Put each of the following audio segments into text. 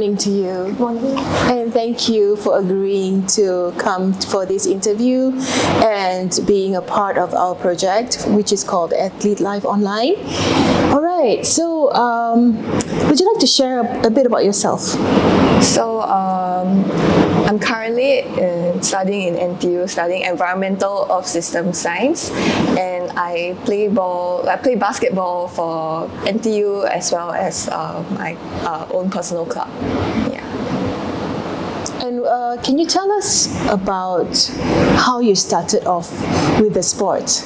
morning to you. Morning. And thank you for agreeing to come for this interview and being a part of our project, which is called Athlete Life Online. All right, so um, would you like to share a, a bit about yourself? So um, I'm currently uh, studying in NTU, studying environmental earth system science, and I play ball. I play basketball for NTU as well as uh, my uh, own personal club. Yeah. And uh, can you tell us about how you started off with the sport?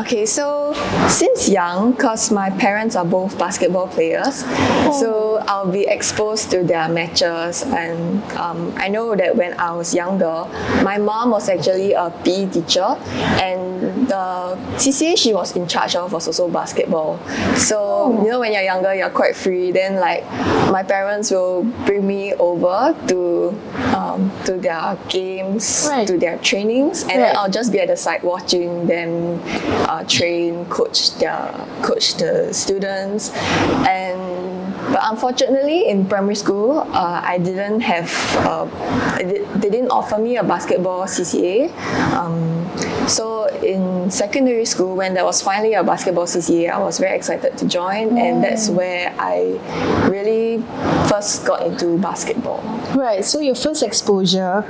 Okay, so since young, because my parents are both basketball players, so I'll be exposed to their matches. And um, I know that when I was younger, my mom was actually a PE teacher, and the CCA she was in charge of was also basketball. So, you know, when you're younger, you're quite free. Then, like, my parents will bring me over to um, to their games, Right. to their trainings, and Right. then I'll just be at the side watching them uh, train, coach their coach the students, and but unfortunately in primary school uh, I didn't have uh, they didn't offer me a basketball CCA. Um, so in secondary school, when there was finally a basketball CCA, I was very excited to join, and that's where I really first got into basketball. Right, so your first exposure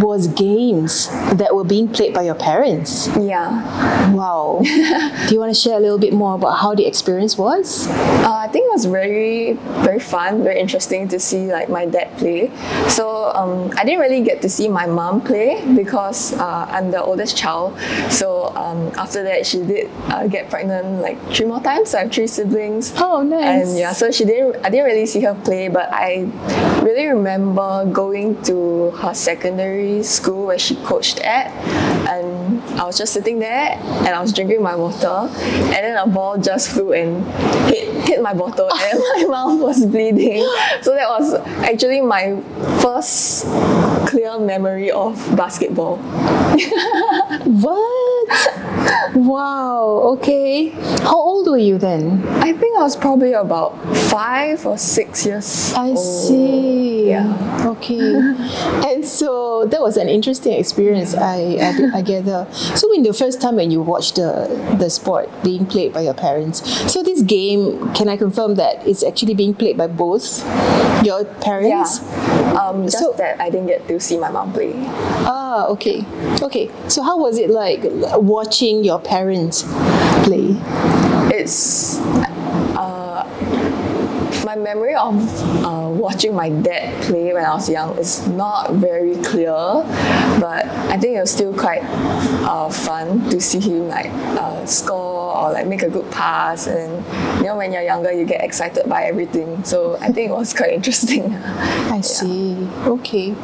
was games that were being played by your parents. Yeah. Wow. Do you want to share a little bit more about how the experience was? Uh, I think it was very, very fun, very interesting to see like my dad play. So um, I didn't really get to see my mom play because uh, I'm the oldest child. So um, after that, she did uh, get pregnant like three more times. So I have three siblings. Oh, nice. And yeah, so she didn't. I didn't really see her play, but I really remember going to her secondary school where she coached at, and I was just sitting there and I was drinking my water, and then a ball just flew and hit hit my bottle, and my mouth was bleeding. So that was actually my first clear memory of basketball. What? Wow, okay. How old were you then? I think I was probably about five or six years. I old. see. Yeah. Okay. and so that was an interesting experience, I, I, I gather. So, when the first time when you watched the, the sport being played by your parents, so this game, can I confirm that it's actually being played by both your Yeah. Um, just So- that I didn't get to see my mom play. Ah, okay. Okay. So, how was it like watching your parents play? It's memory of uh, watching my dad play when I was young is not very clear, but I think it was still quite uh, fun to see him like uh, score or like make a good pass. And you know, when you're younger, you get excited by everything. So I think it was quite interesting. I see. Okay.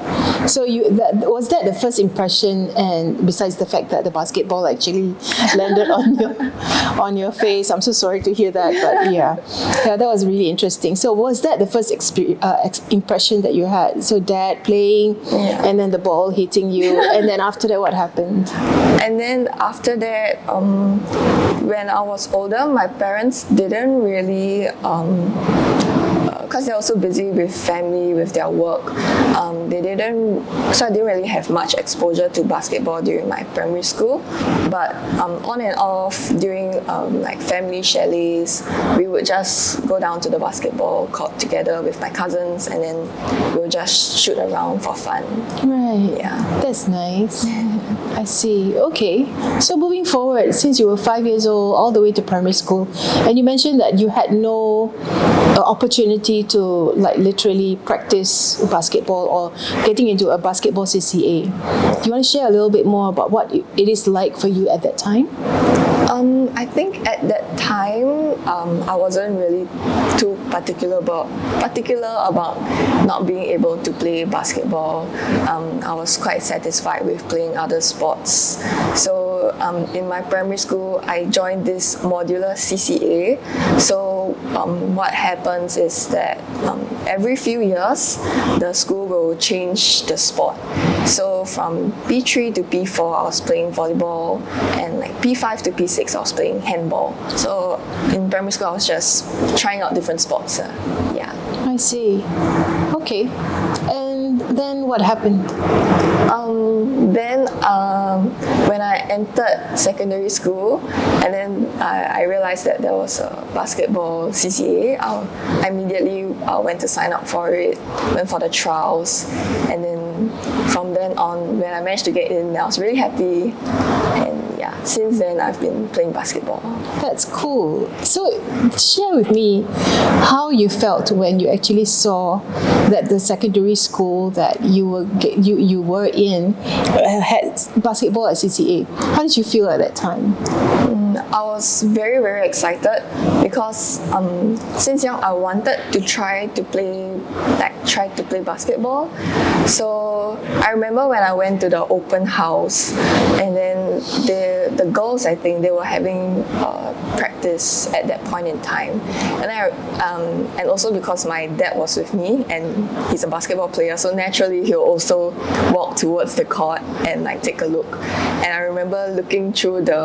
So you that was that the first impression and besides the fact that the basketball actually landed on your on your face. I'm so sorry to hear that, but yeah. Yeah, that was really interesting. So was that the first expe- uh, ex- impression that you had? So dad playing Yeah. and then the ball hitting you and then after that what happened? And then after that, um, when I was older, my parents didn't really, because they're also busy with family, with their work. Um, they didn't, so I didn't really have much exposure to basketball during my primary school. But um, on and off during um, like family chalets, we would just go down to the basketball court together with my cousins, and then we would just shoot around for fun. Right. Yeah. That's nice. I see. Okay. So moving forward, since you were five years old all the way to primary school, and you mentioned that you had no uh, opportunity to like literally practice basketball or getting into a basketball CCA. Do you want to share a little bit more about what it is like for you at that time? Um, I think at that time, um, I wasn't really too particular about particular about not being able to play basketball. Um, I was quite satisfied with playing other sports. So so um, in my primary school, I joined this modular CCA. So um, what happens is that um, every few years, the school will change the sport. So from P3 to P4, I was playing volleyball, and like P5 to P6, I was playing handball. So in primary school, I was just trying out different sports. uh, yeah. I see. Okay. And then what happened? Um, then um, when I entered secondary school, and then I, I realized that there was a basketball CCA, I, immediately uh, went to sign up for it, went for the trials, and then from then on, when I managed to get in, I was really happy. And yeah, since then I've been playing basketball. That's cool. So, share with me how you felt when you actually saw that the secondary school that you were you you were in uh, had basketball at CCA. How did you feel at that time? I was very very excited because um, since young I wanted to try to play like try to play basketball. So I remember when I went to the open house and then the the girls I think they were having uh, practice at that point in time, and I um, and also because my dad was with me and he's a basketball player, so naturally he'll also walk towards the court and like take a look. And I remember looking through the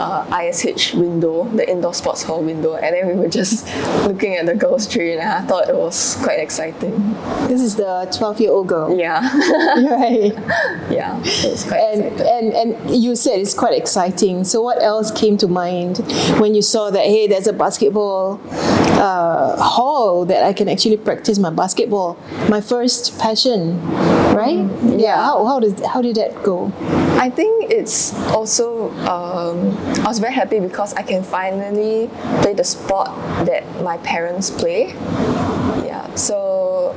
uh, ISH window, the indoor sports hall window, and then we were just looking at the girls train, and I thought it was quite exciting. This is the twelve-year-old girl, Yeah, right? yeah, And, exciting. and and you said it's quite exciting. So what else came to mind when you saw that hey, there's a basketball uh, hall that I can actually practice my basketball, my first passion, right? Yeah. How, how did how did that go? I think it's also um, I was very happy because I can finally play the sport that my parents play. Yeah, so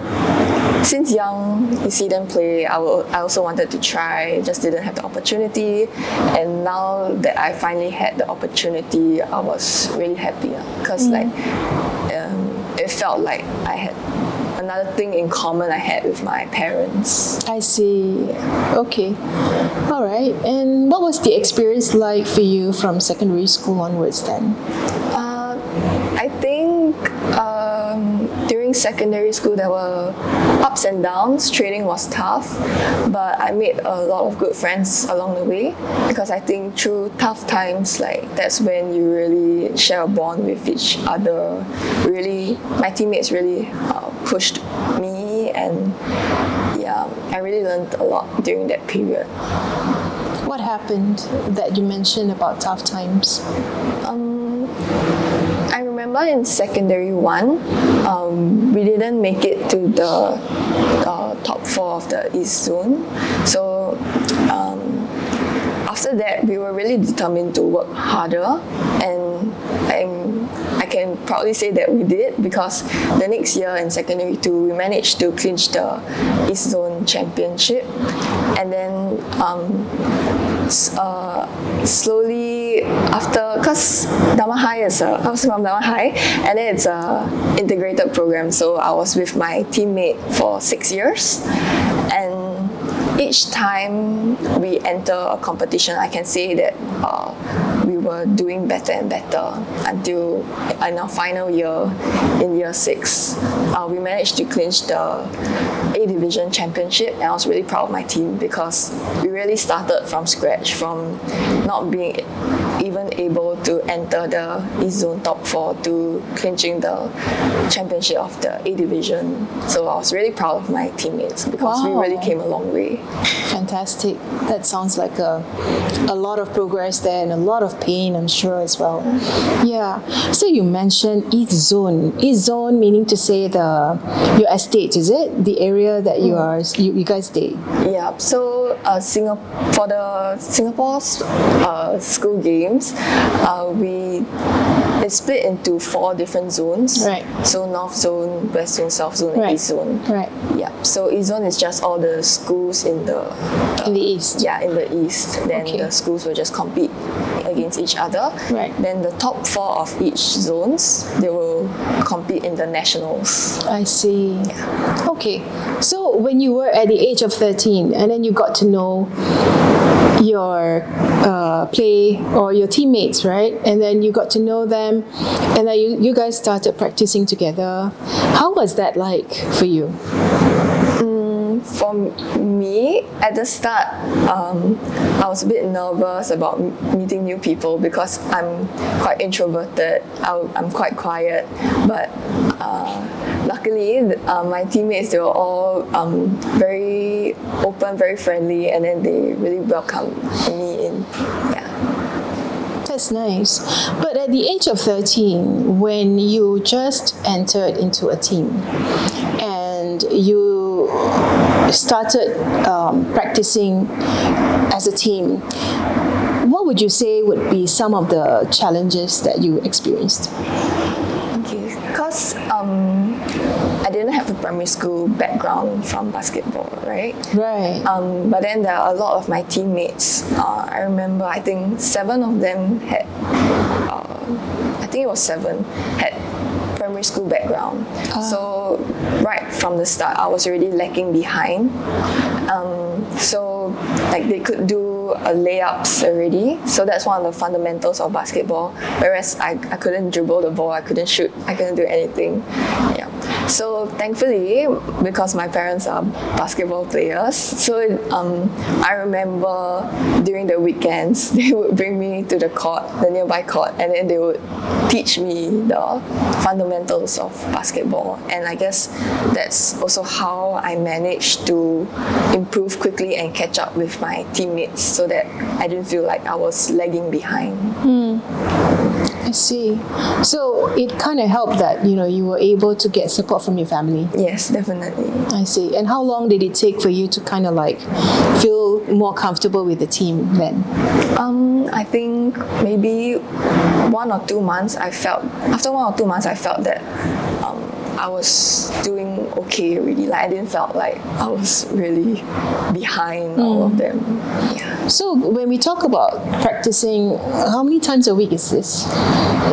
since young, you see them play. I, will, I also wanted to try, just didn't have the opportunity. And now that I finally had the opportunity, I was really happy because like um, it felt like I had another thing in common I had with my parents. I see. Okay. All right. And what was the experience like for you from secondary school onwards then? Uh, I think um, during secondary school there were ups and downs. Training was tough, but I made a lot of good friends along the way because I think through tough times, like that's when you really share a bond with each other. Really, my teammates really uh, pushed me, and yeah, I really learned a lot during that period. What happened that you mentioned about tough times? I remember in secondary one, um, we didn't make it to the uh, top four of the East Zone. So um, after that, we were really determined to work harder, and I can proudly say that we did because the next year in secondary two, we managed to clinch the East Zone championship, and then. Um, uh, slowly after because Dunman High is a, I was from Dunman High and then it's a integrated program. So I was with my teammate for six years and each time we enter a competition I can say that uh, we were doing better and better until in our final year in year six. Uh, we managed to clinch the A division championship and I was really proud of my team because we really started from scratch from not being even able to enter the East Zone top four to clinching the championship of the A division so I was really proud of my teammates because we really came a long way Fantastic. That sounds like a, a lot of progress there and a lot of pain, I'm sure, as well. Yeah. So you mentioned East Zone. East Zone meaning to say the your estate, is it? The area that you are you, you guys stay. Yeah, so uh, Singapore for the Singapore's uh, school games, uh, we it's split into four different zones. Right. So North Zone, West Zone, South Zone, and Right. East Zone. Right. Yeah. So East Zone is just all the schools in the In the east. yeah in the east. Then Okay. the schools will just compete against each other. Right. Then the top four of each zones they will compete in the nationals. I see. Okay. So when you were at the age of 13 and then you got to know your uh, play or your teammates, right? And then you got to know them, and then you, you guys started practicing together. How was that like for you? For me, at the start, um, I was a bit nervous about meeting new people because I'm quite introverted. I, I'm quite quiet, but uh, luckily, uh, my teammates they were all um, very open, very friendly, and then they really welcomed me in. Yeah. That's nice. But at the age of 13, when you just entered into a team and you started um, practicing as a team, what would you say would be some of the challenges that you experienced? Okay, because um, I didn't have a primary school background from basketball, right? Right. Um, but then there are a lot of my teammates. Uh, I remember, I think seven of them had, uh, I think it was seven, had primary school background. So right from the start, I was already lacking behind. Um, so like they could do uh, layups already. So that's one of the fundamentals of basketball. Whereas I, I couldn't dribble the ball, I couldn't shoot, I couldn't do anything. Yeah. So thankfully, because my parents are basketball players, so um, I remember during the weekends they would bring me to the court, the nearby court, and then they would teach me the fundamentals of basketball. And I guess that's also how I managed to improve quickly and catch up with my teammates, so that I didn't feel like I was lagging behind. I see. So it kind of helped that, you know, you were able to get support from your family. Yes, definitely. I see. And how long did it take for you to kind of like feel more comfortable with the team then? Um, I think maybe one or two months. I felt after one or two months, I felt that I was doing okay really. Like I didn't felt like I was really behind all of them. Yeah. So when we talk about practicing, how many times a week is this?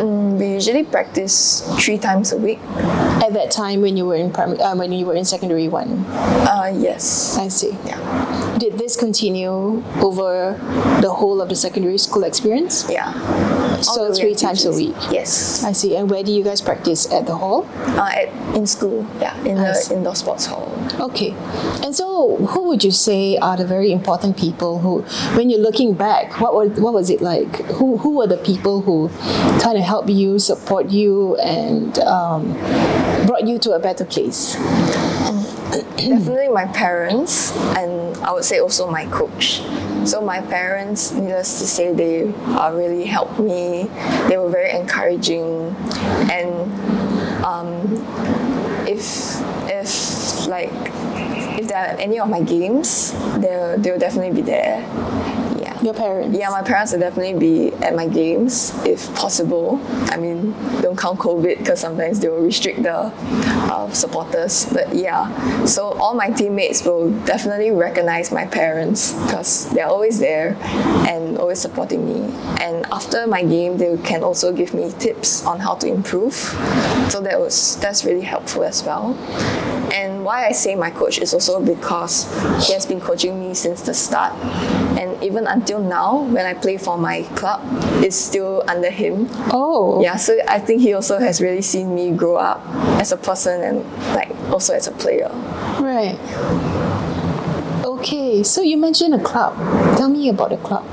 Mm, We usually practice three times a week. At that time when you were in primary, uh, when you were in secondary one, Uh, yes. I see. Yeah. Did this continue over the whole of the secondary school experience? Yeah. So three times a week. Yes. I see. And where do you guys practice at the hall? Uh, at, in school. Yeah. In I the see. indoor sports hall. Okay. And so, who would you say are the very important people who, when you're looking back, what was, what was it like? Who, who were the people who kind of helped you, support you, and um, brought you to a better place? Definitely my parents, and I would say also my coach. So my parents, needless to say, they uh, really helped me. They were very encouraging, and um, if if like if there are any of my games, they'll they'll definitely be there. Your parents? Yeah, my parents will definitely be at my games if possible. I mean, don't count COVID because sometimes they will restrict the uh, supporters. But yeah, so all my teammates will definitely recognize my parents because they're always there and always supporting me. And after my game, they can also give me tips on how to improve. So that was that's really helpful as well. And why I say my coach is also because he has been coaching me since the start. And even until now, when I play for my club, it's still under him. Oh. Yeah, so I think he also has really seen me grow up as a person and like also as a player. Right. Okay, so you mentioned a club. Tell me about the club.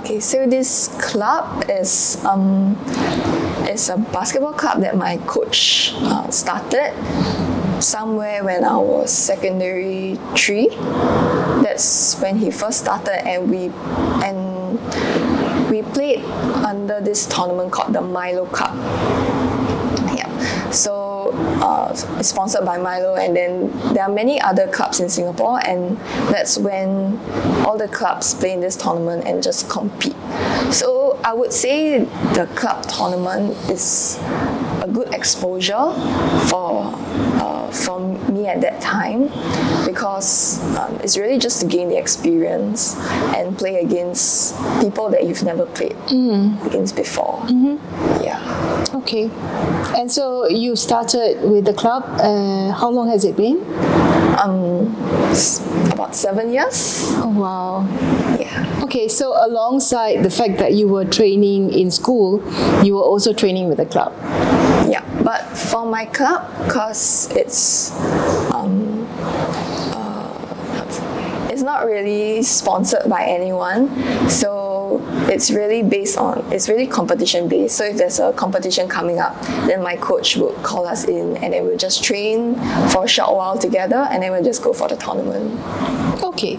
Okay, so this club is um, is a basketball club that my coach uh, started somewhere when I was secondary three. That's when he first started, and we and we played under this tournament called the Milo Cup. Yeah. So uh, it's sponsored by Milo, and then there are many other clubs in Singapore, and that's when all the clubs play in this tournament and just compete. So I would say the club tournament is a good exposure for for me at that time because um, it's really just to gain the experience and play against people that you've never played against before. Yeah. Okay. And so you started with the club. Uh, how long has it been? Um, about seven years. Oh, wow. Yeah. Okay, so alongside the fact that you were training in school, you were also training with the club. But for my club, cause it's um, uh, it's not really sponsored by anyone, so it's really based on it's really competition based. So if there's a competition coming up, then my coach would call us in, and then we'll just train for a short while together, and then we'll just go for the tournament. Okay.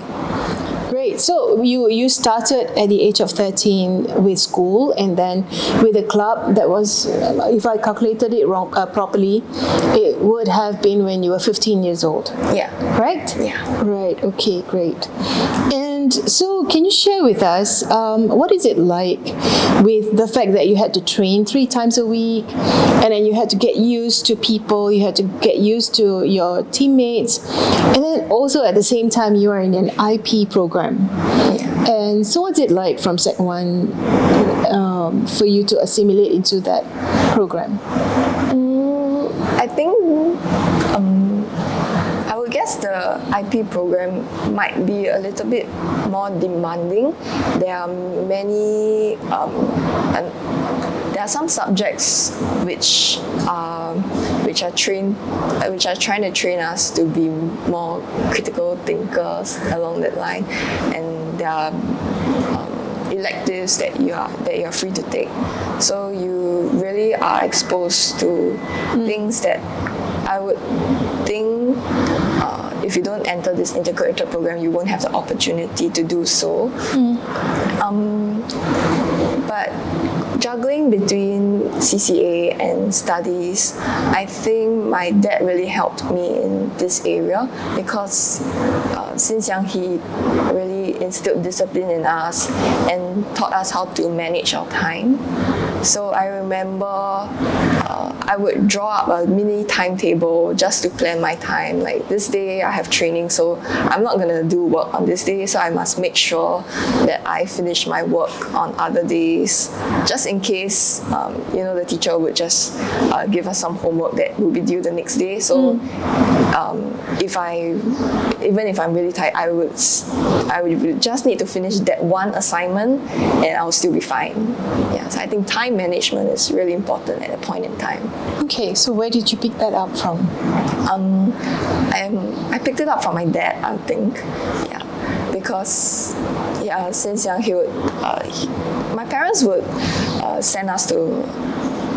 Great. So you you started at the age of 13 with school and then with a club that was if I calculated it wrong uh, properly it would have been when you were 15 years old. Yeah. Right. Yeah. Right. Okay, great. And so can you share with us um, what is it like with the fact that you had to train three times a week and then you had to get used to people, you had to get used to your teammates, and then also at the same time you are in an IP program. And so what's it like from Sec 1 um, for you to assimilate into that program? I think um, Guess the IP program might be a little bit more demanding. There are many, um, and there are some subjects which are which are trained, uh, which are trying to train us to be more critical thinkers along that line, and there are um, electives that you are that you are free to take. So you really are exposed to things that I would think if you don't enter this integrated program, you won't have the opportunity to do so. Um, but juggling between CCA and studies, I think my dad really helped me in this area because uh, since young he really instilled discipline in us and taught us how to manage our time. So I remember uh, I would draw up a mini timetable just to plan my time. Like this day I have training, so I'm not gonna do work on this day, so I must make sure that I finish my work on other days, just in case um, you know the teacher would just uh, give us some homework that will be due the next day. So um, if I, even if I'm really tired, I would I would just need to finish that one assignment, and I'll still be fine. Yeah, so I think time management is really important at a point in time. Okay, so where did you pick that up from? Um, I'm, I picked it up from my dad, I think. Yeah, because yeah, since young he would, uh, he, my parents would uh, send us to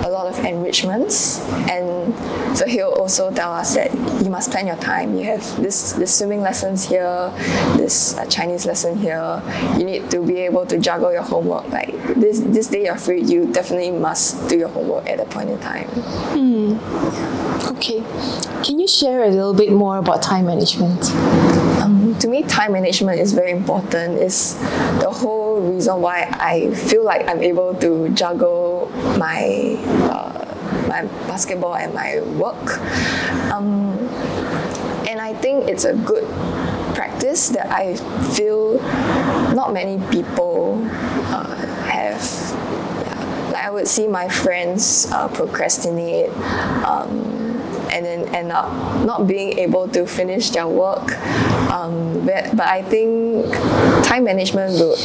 a lot of enrichments, and so he'll also tell us that you must plan your time. You have this this swimming lessons here, this uh, Chinese lesson here. You need to be able to juggle your homework. Like this this day you're free, you definitely must do your homework at a point in time. Okay. Can you share a little bit more about time management? Um, to me, time management is very important. It's the whole reason why I feel like I'm able to juggle my uh, my basketball and my work. Um, and I think it's a good practice that I feel not many people uh, have. Yeah. Like I would see my friends uh, procrastinate. Um, and then end up not being able to finish their work. Um, but, but I think time management will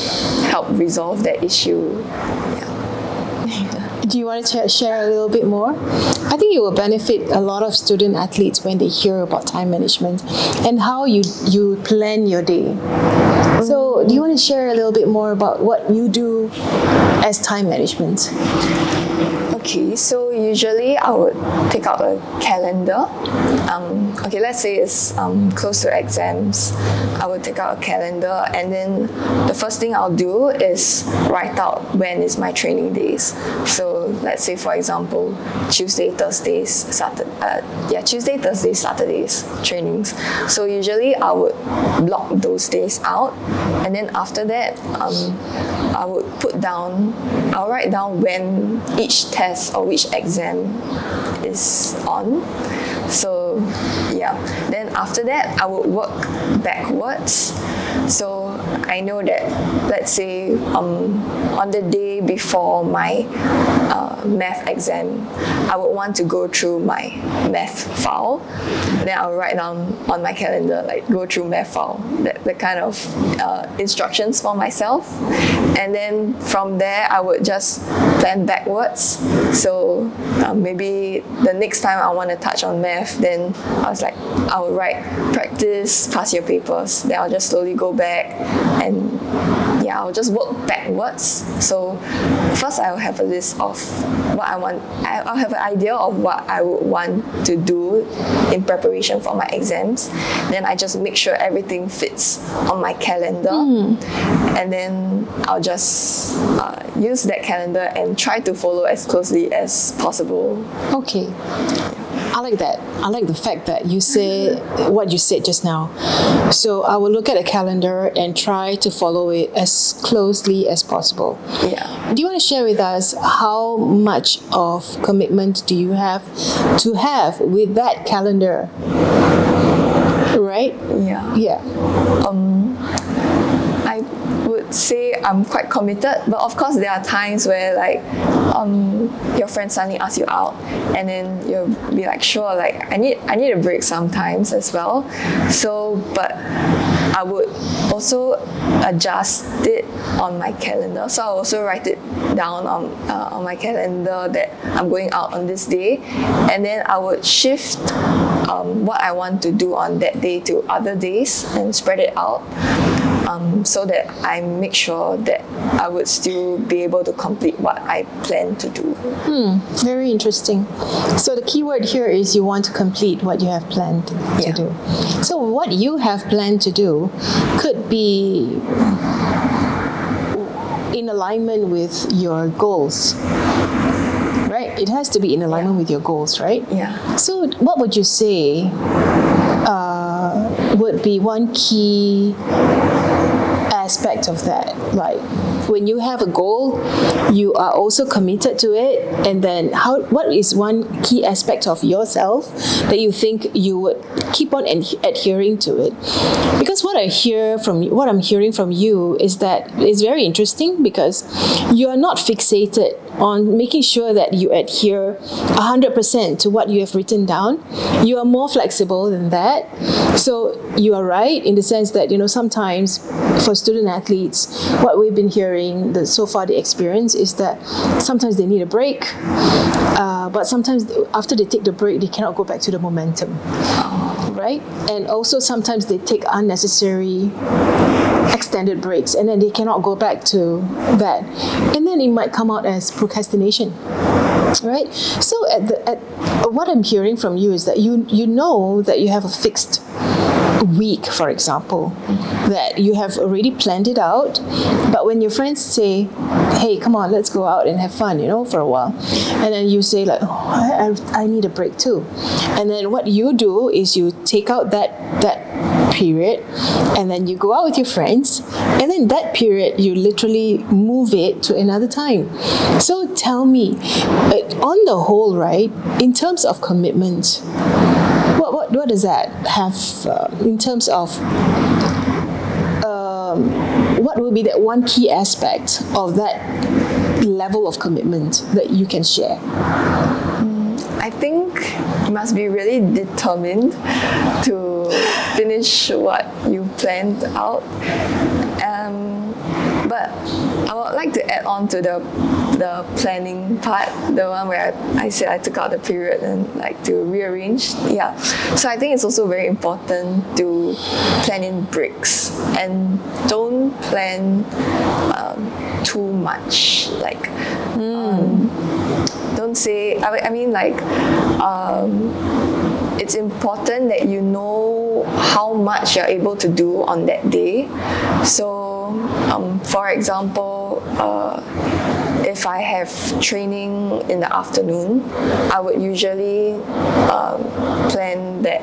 help resolve that issue. Yeah. Do you want to share a little bit more? I think it will benefit a lot of student athletes when they hear about time management and how you you plan your day. So, do you want to share a little bit more about what you do as time management? Okay, so usually I would take out a calendar. Um, okay, let's say it's um, close to exams. I would take out a calendar, and then the first thing I'll do is write out when is my training days. So let's say, for example, Tuesday, Thursdays, Saturday, uh, yeah, Tuesday, Thursdays, Saturdays trainings. So usually I would block those days out, and then after that, um, I would put down, I'll write down when each test or which exam is on. So yeah, then after that I would work backwards. So I know that, let's say, um, on the day before my uh, math exam, I would want to go through my math file. Then I'll write down on my calendar, like go through math file, that, the kind of uh, instructions for myself. And then from there, I would just plan backwards. So uh, maybe the next time I want to touch on math, then I was like, I will write practice, pass your papers. Then I'll just slowly go back and yeah, I'll just work backwards. So first I'll have a list of what I want. I'll have an idea of what I would want to do in preparation for my exams. Then I just make sure everything fits on my calendar. And then I'll just uh, use that calendar and try to follow as closely as possible. Okay. I like that. I like the fact that you say what you said just now. So I will look at a calendar and try to follow it as closely as possible. Yeah. Do you want to share with us how much of commitment do you have to have with that calendar? Right? Yeah. Yeah. Would say I'm quite committed, but of course there are times where like um, your friend suddenly asks you out, and then you'll be like, sure, like I need I need a break sometimes as well. So, but I would also adjust it on my calendar. So I also write it down on uh, on my calendar that I'm going out on this day, and then I would shift um, what I want to do on that day to other days and spread it out um, so that I make sure that I would still be able to complete what I plan to do. Very interesting. So the key word here is you want to complete what you have planned to Yeah. do. So what you have planned to do could be in alignment with your goals. Right? It has to be in alignment with your goals, right? Yeah. So what would you say uh, would be one key aspect of that. Like when you have a goal you are also committed to it. And then how what is one key aspect of yourself that you think you would keep on ad- adhering to it. Because what i hear from what i'm hearing from you is that it's very interesting because you are not fixated on making sure that you adhere 100% to what you have written down. You are more flexible than that. So you are right in the sense that you know sometimes for student athletes what we've been hearing that so far the experience is that sometimes they need a break uh, but sometimes after they take the break they cannot go back to the momentum right? And also sometimes they take unnecessary extended breaks and then they cannot go back to that. And then it might come out as procrastination right? So at the at what i'm hearing from you is that you you know that you have a fixed week for example that you have already planned it out but when your friends say hey come on let's go out and have fun you know for a while and then you say like oh, I, I, need a break too and then what you do is you take out that that period and then you go out with your friends and then that period you literally move it to another time. So tell me uh, on the whole right in terms of commitment what, what, what does that have uh, in terms of um, what will be that one key aspect of that level of commitment that you can share I think you must be really determined to finish what you planned out. Um, but I would like to add on to the the planning part, the one where I, I said I took out the period and like to rearrange. Yeah. So I think it's also very important to plan in breaks and don't plan um, too much. Like don't say I, I mean like um, it's important that you know how much you're able to do on that day. So um, for example uh, if I have training in the afternoon, I would usually um, plan that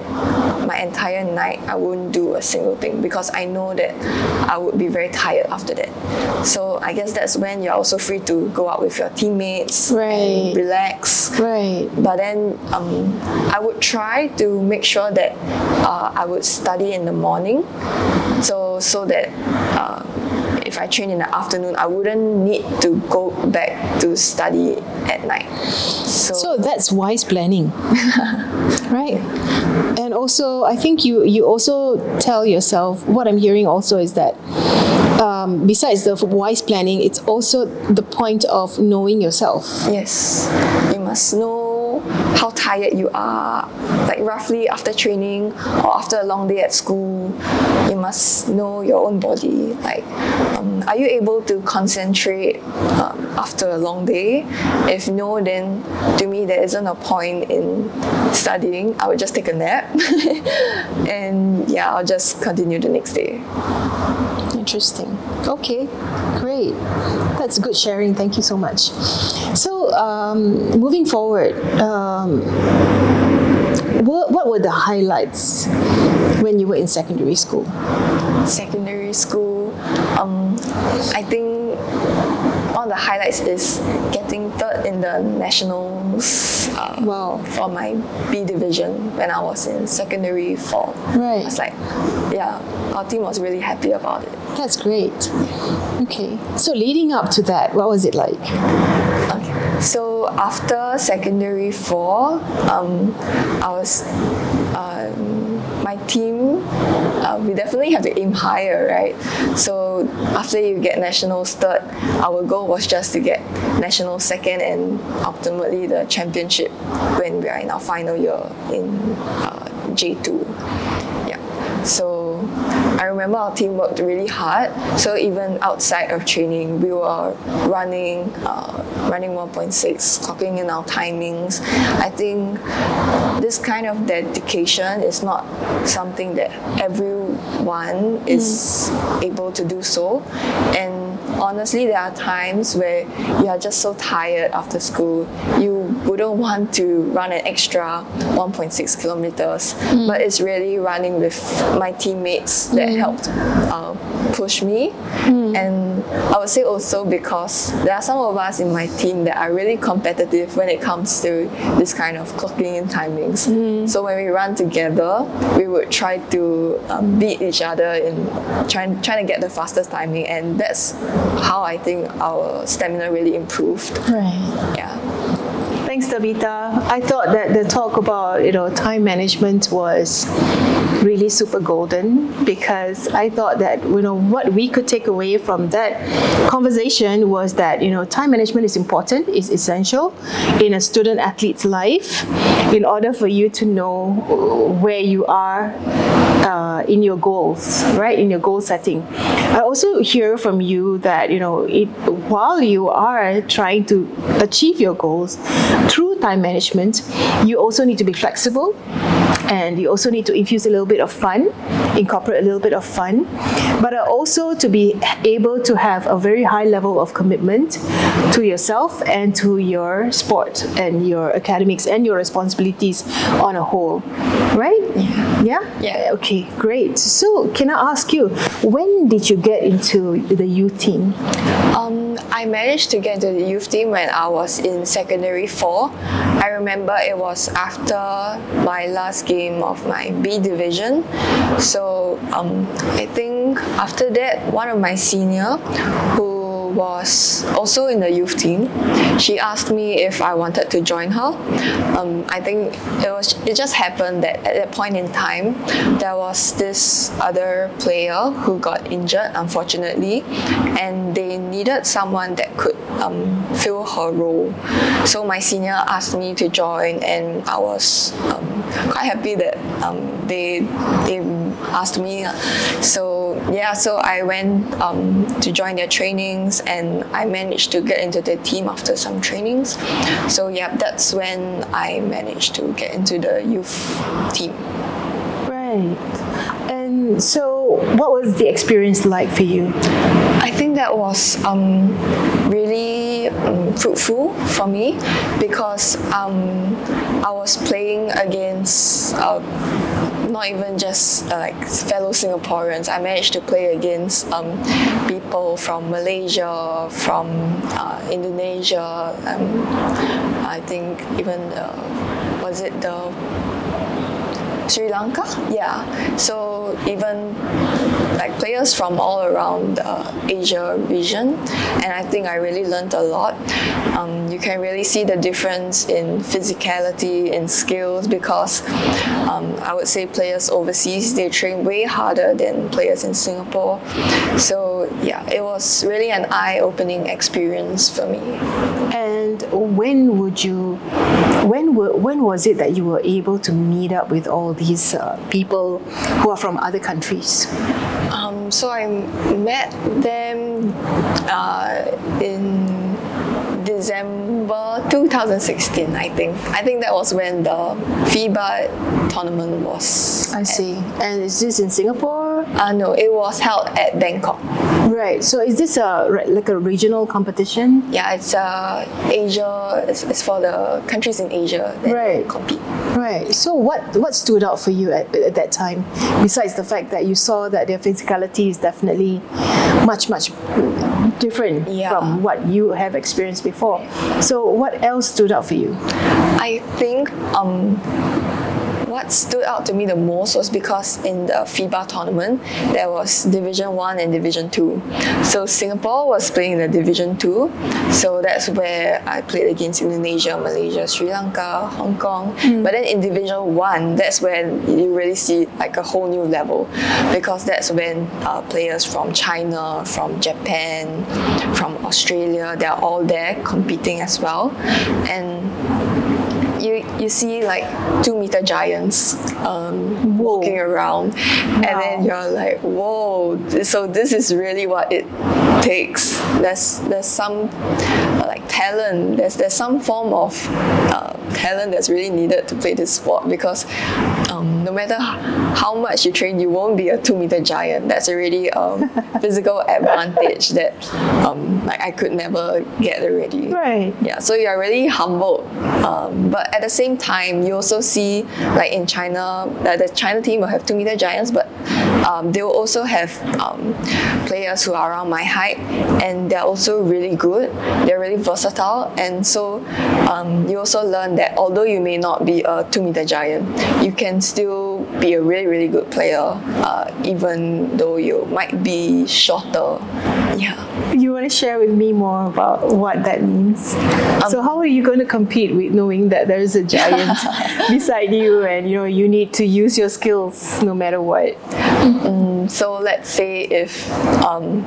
my entire night I won't do a single thing because I know that I would be very tired after that. So I guess that's when you're also free to go out with your teammates, Right. and relax. Right. But then um, I would try to make sure that uh, I would study in the morning, so so that uh, if I train in the afternoon, I wouldn't need to go back to study at night. So, So that's wise planning, right? And also, I think you you also tell yourself. What I'm hearing also is that um, besides the wise planning, it's also the point of knowing yourself. yes, you must know tired you are, like roughly after training or after a long day at school. You must know your own body. Like, um, are you able to concentrate um, after a long day? If no, then to me there isn't a point in studying. I would just take a nap, and yeah, I'll just continue the next day. Interesting. Okay, great. That's good sharing. Thank you so much. So, um, moving forward, um, what, what were the highlights when you were in secondary school? secondary school, um, I think one of the highlights is getting third in the nationals uh, Wow. for my B division when I was in secondary four. Right. I was like, yeah, our team was really happy about it. That's great. Okay. So, leading up to that, what was it like? Okay. So after secondary four, um, I was um, my team. Uh, we definitely have to aim higher, right? So after you get nationals third, our goal was just to get national second and ultimately the championship when we are in our final year in uh, J two. Yeah. So I remember our team worked really hard. So even outside of training, we were running, uh, running 1.6, clocking in our timings. I think this kind of dedication is not something that everyone mm. is able to do so. And honestly, there are times where you are just so tired after school, you wouldn't want to run an extra 1.6 kilometers, but it's really running with my teammates that helped uh, push me. And I would say also because there are some of us in my team that are really competitive when it comes to this kind of clocking in timings. So when we run together, we would try to um, beat each other in trying trying to get the fastest timing, and that's how I think our stamina really improved. Right. Yeah. Thanks, Tabitha. I thought that the talk about you know time management was really super golden because I thought that you know what we could take away from that conversation was that you know time management is important, is essential in a student athlete's life in order for you to know where you are uh, in your goals, right? In your goal setting. I also hear from you that you know it, while you are trying to achieve your goals through time management, you also need to be flexible, and you also need to infuse a little bit of fun, incorporate a little bit of fun, but also to be able to have a very high level of commitment to yourself and to your sport and your academics and your responsibilities on a whole, right? Yeah. Yeah. Yeah. Okay, great. So, can I ask you, when did you get into the youth team? Um, I managed to get into the youth team when I was in secondary four. I remember it was after my last game of my B division. So um, I think after that, one of my senior who was also in the youth team, she asked me if I wanted to join her. Um, I think it was it just happened that at that point in time, there was this other player who got injured, unfortunately, and they needed someone that could um, fill her role. So my senior asked me to join, and I was um, quite happy that um, they they asked me. So yeah, so I went um, to join their trainings, and I managed to get into the team after some trainings. So yeah, that's when I managed to get into the youth team. Right. And so, what was the experience like for you? I think that was um, really um, fruitful for me because um, I was playing against. Uh, not even just uh, like fellow Singaporeans. I managed to play against um, people from Malaysia, from uh, Indonesia. Um, I think even uh, was it the Sri Lanka? Yeah. So even like players from all around the Asia region, and I think I really learned a lot. Um, you can really see the difference in physicality, in skills, because um, I would say players overseas they train way harder than players in Singapore. So yeah, it was really an eye-opening experience for me. And when would you, when were, when was it that you were able to meet up with all these uh, people who are from other countries? Um, so I met them uh, in December 2016, I think. I think that was when the FIBA tournament was. I see. And is this in Singapore? Uh, no, it was held at Bangkok. Right. So is this a like a regional competition? Yeah, it's uh, Asia. It's, it's for the countries in Asia that Right. compete. Right. So what what stood out for you at, at that time, besides the fact that you saw that their physicality is definitely much much different Yeah. from what you have experienced before. So what else stood out for you? I think um, what stood out to me the most was because in the FIBA tournament there was Division One and Division Two. So Singapore was playing in the Division Two, so that's where I played against Indonesia, Malaysia, Sri Lanka, Hong Kong. But then in Division One, that's when you really see like a whole new level, because that's when uh, players from China, from Japan, from Australia, they're all there competing as well, and you you see like two meter giants um, walking around, and then you're like, whoa! So this is really what it takes. There's there's some like talent. There's there's some form of uh, talent that's really needed to play this sport because um, no matter how much you train, you won't be a two meter giant. That's already um, physical advantage that um, like I could never get already. Right. Yeah, so you're really humbled. Um, but at the same time, you also see, like in China, uh, the China team will have two meter giants, but um, they will also have um, players who are around my height, and they're also really good. They're really versatile, and so um, you also learn that although you may not be a two meter giant, you can still be a really, really good player, uh, even though you might be shorter. Yeah. You want to share with me more about what that means? so how are you going to compete with knowing that there is a giant beside you and you know you need to use your skills no matter what? So let's say if um,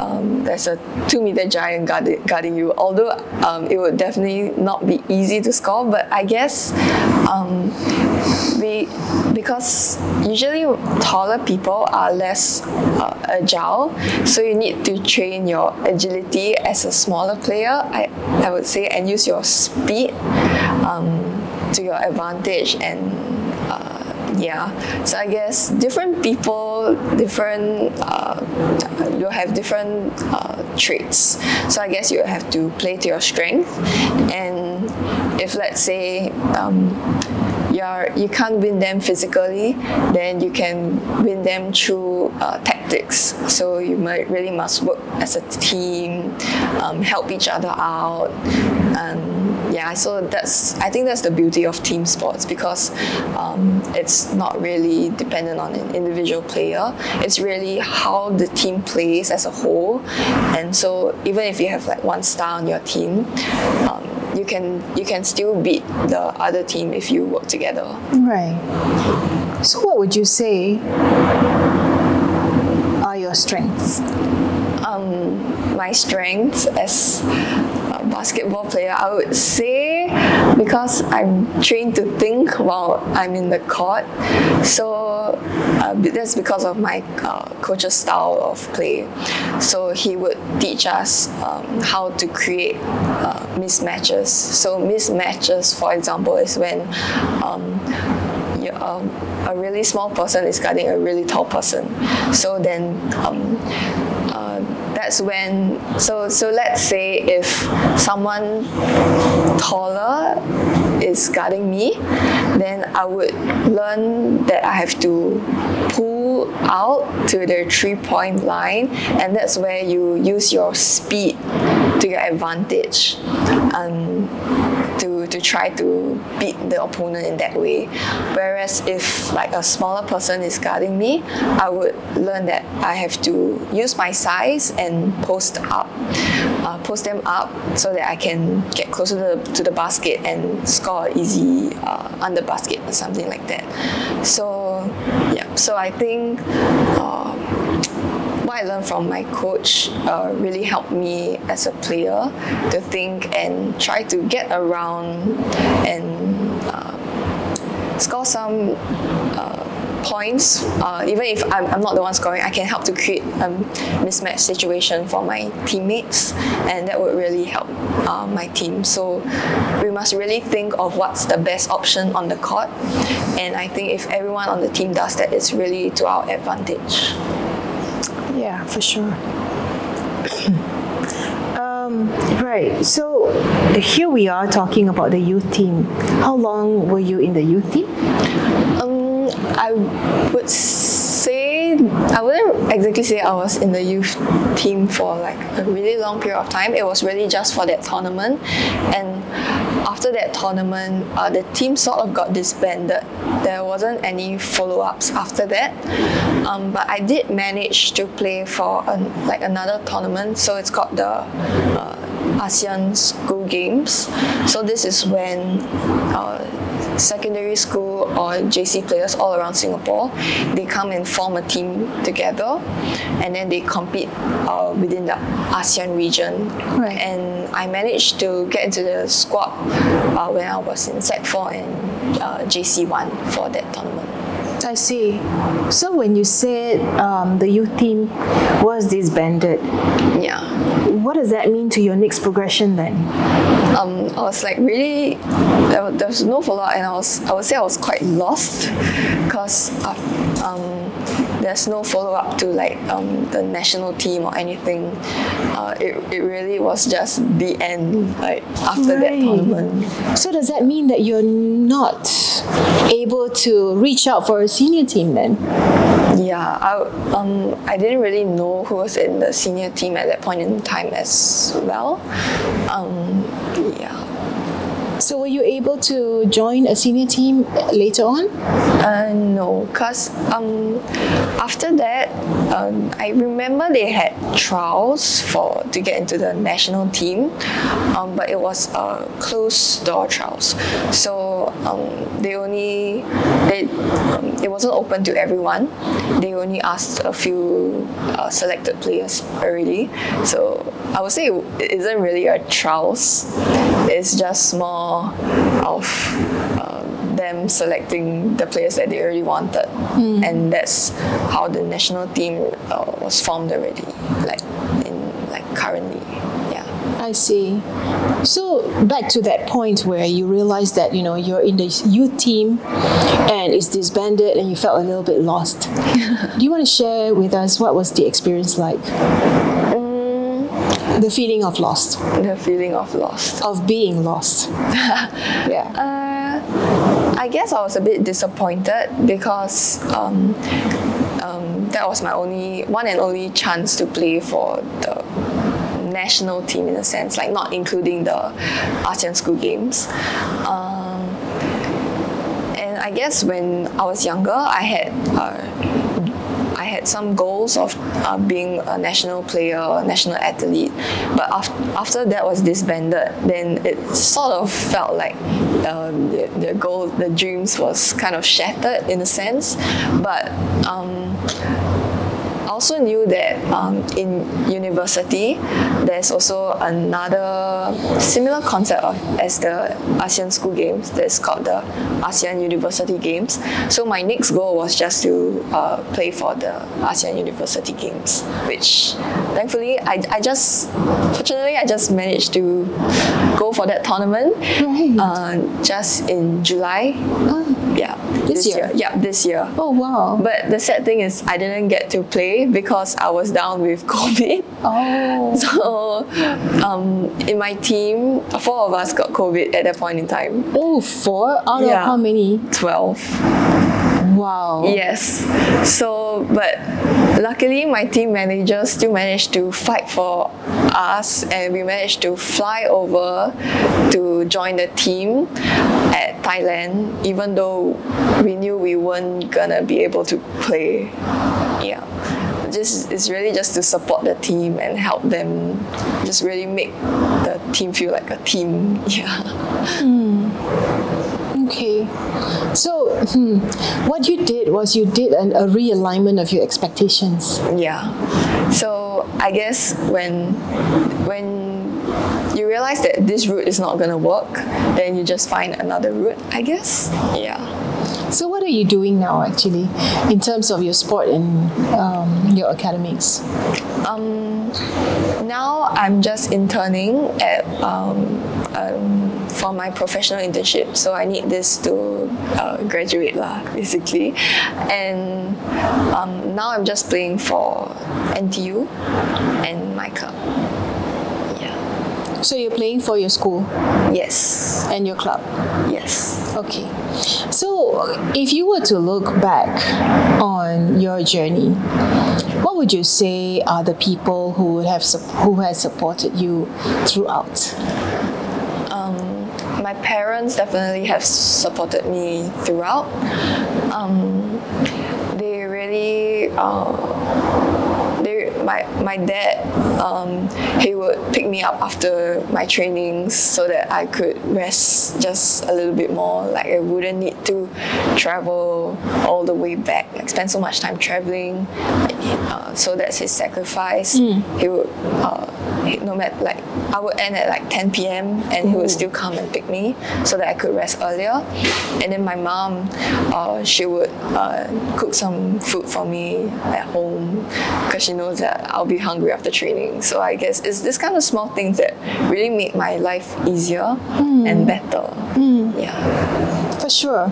um, there's a two meter giant guarding, guarding you, although um, it would definitely not be easy to score, but I guess um, because usually taller people are less uh, agile, so you need to train your agility as a smaller player. I, I would say and use your speed um, to your advantage and uh, yeah so i guess different people different uh, you'll have different uh, traits so i guess you have to play to your strength and if let's say um, you're, you can't win them physically, then you can win them through uh, tactics. So you might really must work as a team, um, help each other out, and yeah. So that's I think that's the beauty of team sports because um, it's not really dependent on an individual player. It's really how the team plays as a whole, and so even if you have like one star on your team. Um, you can you can still beat the other team if you work together. Right. So what would you say are your strengths? Um, my strengths as basketball player, I would say, because I'm trained to think while I'm in the court. So uh, that's because of my uh, coach's style of play. So he would teach us um, how to create uh, mismatches. So mismatches, for example, is when um, um, a really small person is guarding a really tall person. So then um, that's when so so let's say if someone taller is guarding me, then I would learn that I have to pull out to the three point line, and that's where you use your speed to your advantage. Um, to, try to beat the opponent in that way. Whereas if like a smaller person is guarding me, I would learn that I have to use my size and post up, uh, post them up so that I can get closer to the, to the basket and score easy uh, under basket or something like that. So yeah, so I think. Uh, I learned from my coach uh, really helped me as a player to think and try to get around and uh, score some uh, points. Uh, even if I'm, I'm not the one scoring, I can help to create a mismatch situation for my teammates, and that would really help uh, my team. So we must really think of what's the best option on the court, and I think if everyone on the team does that, it's really to our advantage. Yeah, for sure. um, right. So here we are talking about the youth team. How long were you in the youth team? Um, I would say I wouldn't exactly say I was in the youth team for like a really long period of time. It was really just for that tournament, and after that tournament, uh, the team sort of got disbanded. There wasn't any follow ups after that, um, but I did manage to play for an, like another tournament. So it's called the uh, ASEAN School Games. So this is when. Uh, secondary school or JC players all around Singapore. They come and form a team together, and then they compete uh, within the ASEAN region. Right. And I managed to get into the squad uh, when I was in Sec 4 and uh, JC 1 for that tournament. I see. So when you said um, the youth team was disbanded, Yeah. what does that mean to your next progression then? um, I was like really there, there was no follow up, and I was I would say I was quite lost because um, there's no follow up to like um, the national team or anything. Uh, it, it really was just the end like after that tournament. So does that mean that you're not able to reach out for a senior team then? Yeah, I um I didn't really know who was in the senior team at that point in time as well. Um, yeah. Were you able to join a senior team later on? Uh, no, cause um, after that, um, I remember they had trials for to get into the national team, um, but it was uh, closed door trials. So um, they only they um, it wasn't open to everyone. They only asked a few uh, selected players already. So I would say it isn't really a trials. It's just more of um, them selecting the players that they already wanted, and that's how the national team uh, was formed already, like in like currently, yeah. I see. So back to that point where you realize that you know you're in the youth team and it's disbanded and you felt a little bit lost. Do you want to share with us what was the experience like? The feeling of lost, The feeling of lost. of being lost. yeah. Uh, I guess I was a bit disappointed because um, um, that was my only one and only chance to play for the national team in a sense, like not including the ASEAN School Games. Um, and I guess when I was younger, I had uh, had some goals of uh, being a national player, a national athlete, but af- after that was disbanded, then it sort of felt like um, the, the goal, the dreams was kind of shattered in a sense. But um, I also knew that um, in university, there's also another similar concept of, as the ASEAN School Games that's called the ASEAN University Games. So my next goal was just to uh, play for the ASEAN University Games, which thankfully I, I just, fortunately, I just managed to go for that tournament Right. uh, just in July. Yeah, This year? Yeah, this year. Oh wow. But the sad thing is, I didn't get to play because I was down with COVID. oh. So, um, in my team, four of us got COVID at that point in time. Oh, four out of how many? 12. Wow. Yes. So, but luckily, my team manager still managed to fight for us, and we managed to fly over to join the team at Thailand, even though we knew we weren't gonna be able to play. Yeah. This is really just to support the team and help them just really make the team feel like a team. Yeah. Hmm. Okay. So, hmm, what you did was you did an, a realignment of your expectations. Yeah. So I guess when when you realize that this route is not gonna work, then you just find another route. I guess. Yeah. So, what are you doing now, actually, in terms of your sport and um, your academics? Um, now I'm just interning at um, um, for my professional internship. So I need this to uh, graduate lah, basically. And um, now I'm just playing for NTU and my club. Yeah. So, you're playing for your school Yes. and your club. Yes. Okay. So, if you were to look back on your journey, what would you say are the people who would have who has supported you throughout? My parents definitely have supported me throughout. Um, they really, uh, my, my dad, um, he would pick me up after my trainings so that I could rest just a little bit more. Like I wouldn't need to travel all the way back, like spend so much time traveling. Uh, so that's his sacrifice. He would, uh, he- no matter like I would end at like 10 p.m. and he would still come and pick me so that I could rest earlier. And then my mom, uh, she would uh, cook some food for me at home because she knows that I'll be hungry after training. So I guess it's this kind of small things that really make my life easier and hmm. better. Hmm. Yeah. For sure.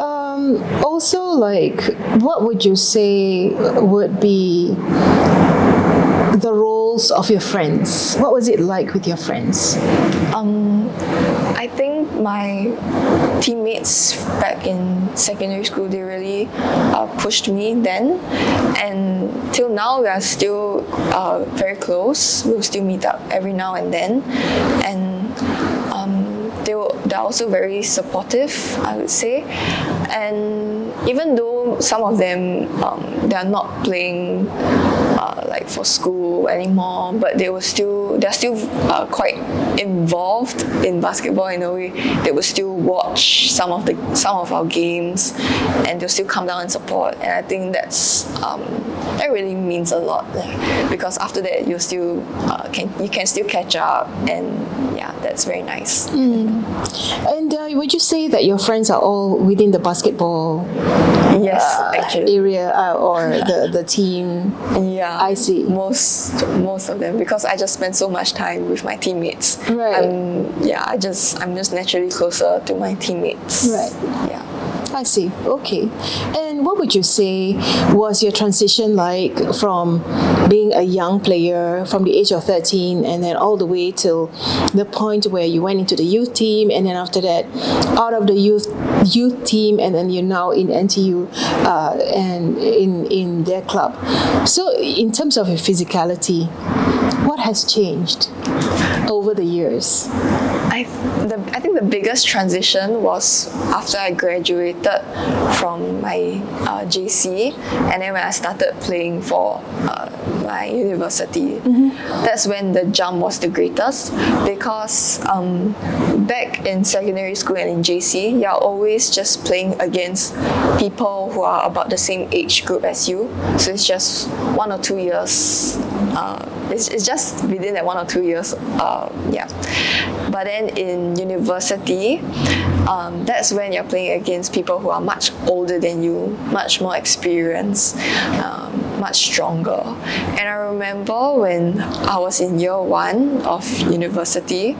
Um, also, like, what would you say would be the roles of your friends? What was it like with your friends? Think my teammates back in secondary school they really uh, pushed me then, and till now we are still uh, very close. We'll still meet up every now and then, and um, they were, they're also very supportive. I would say, and even though some of them um, they are not playing uh, like for school anymore, but they were still they're still uh, quite involved in basketball in a way. They would still watch some of the some of our games, and they'll still come down and support. And I think that's um, that really means a lot because after that you still uh, can you can still catch up, and yeah, that's very nice. And uh, would you say that your friends are all within the basketball Yes, uh, actually. area uh, or the, the team? Yeah, I see. Most most of them because I just spend so much time with my teammates. Right. I'm, yeah, I just I'm just naturally closer to my teammates. Right. Yeah. I see. Okay. And what would you say was your transition like from being a young player from the age of 13 and then all the way till the point where you went into the youth team and then after that out of the youth youth team and then you're now in NTU uh, and in in their club. So in terms of your physicality, what has changed over the years? I, the, I think the biggest transition was after I graduated from my uh, JC and then when I started playing for uh, my university. That's when the jump was the greatest because um, back in secondary school and in JC, you're always just playing against people who are about the same age group as you. So it's just one or two years. Uh, it's, it's just within that one or two years. Uh, yeah. But then in university, um, that's when you're playing against people who are much older than you, much more experienced, um, much stronger. And I remember when I was in year one of university,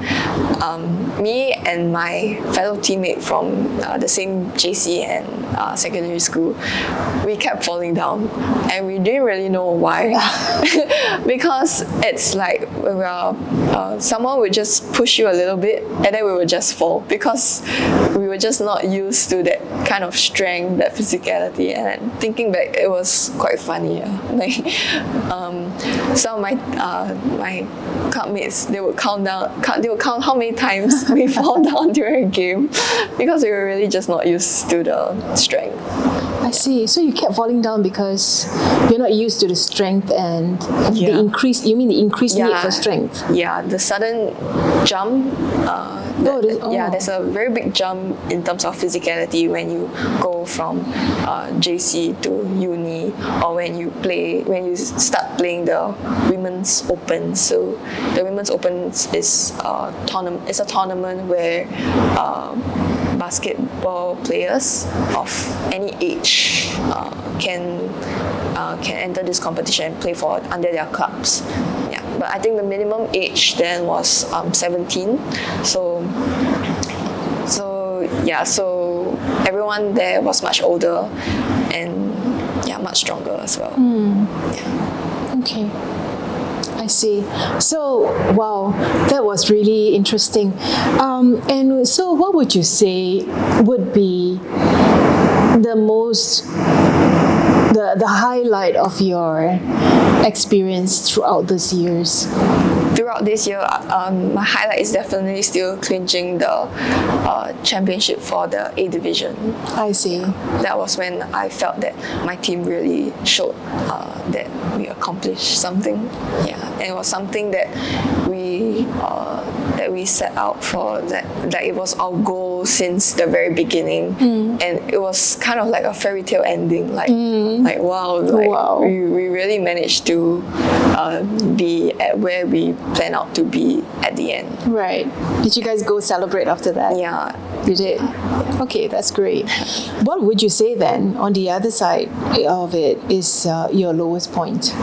um, me and my fellow teammate from uh, the same JC and uh, secondary school, we kept falling down, and we didn't really know why, because it's like when we are, uh, someone would just push you a little bit, and then we would just fall. Because we were just not used to that kind of strength, that physicality. And thinking back, it was quite funny. Yeah. Like um, some of my uh, my club mates, they would count down, they would count how many times we fall down during a game because we were really just not used to the strength. I see. So you kept falling down because you're not used to the strength and the increase. You mean the increased need for strength? Yeah, the sudden jump. Uh, Oh, there's- Yeah, oh. there's a very big jump in terms of physicality when you go from uh, JC to uni, or when you play when you start playing the women's open. So the women's open is a tournament. It's a tournament where. Uh, basketball players of any age uh, can uh, can enter this competition and play for under their clubs. Yeah, but I think the minimum age then was um, 17. So so yeah, so everyone there was much older and yeah, much stronger as well. Okay. I see. So, wow, that was really interesting. Um, and so, what would you say would be the most, the, the highlight of your experience throughout these years? Throughout this year, um, my highlight is definitely still clinching the uh, championship for the A division. I see. That was when I felt that my team really showed uh, that we accomplished something. Yeah, and it was something that we uh, that we set out for. That that it was our goal since the very beginning, and it was kind of like a fairy tale ending. Like like wow, like Wow. we we really managed to uh, be at where we plan out to be at the end. Right. Did you guys go celebrate after that? Yeah. You did? Okay, that's great. What would you say then, on the other side of it, is uh, your lowest point?